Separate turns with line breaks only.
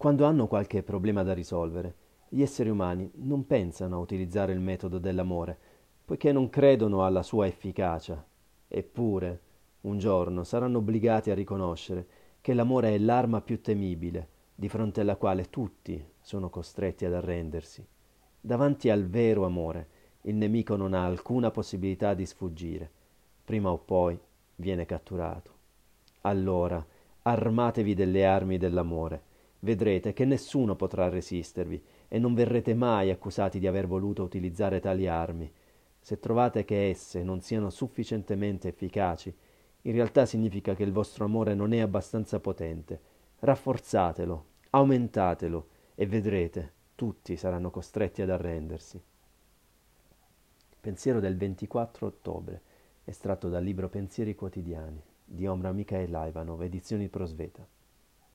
Quando hanno qualche problema da risolvere, gli esseri umani non pensano a utilizzare il metodo dell'amore, poiché non credono alla sua efficacia. Eppure, un giorno saranno obbligati a riconoscere che l'amore è l'arma più temibile, di fronte alla quale tutti sono costretti ad arrendersi. Davanti al vero amore, il nemico non ha alcuna possibilità di sfuggire. Prima o poi viene catturato. Allora, armatevi delle armi dell'amore. Vedrete che nessuno potrà resistervi e non verrete mai accusati di aver voluto utilizzare tali armi. Se trovate che esse non siano sufficientemente efficaci, in realtà significa che il vostro amore non è abbastanza potente. Rafforzatelo, aumentatelo e vedrete, tutti saranno costretti ad arrendersi. Pensiero del 24 ottobre, estratto dal libro Pensieri quotidiani di Omra Mikhail Ivanov, edizioni Prosveta.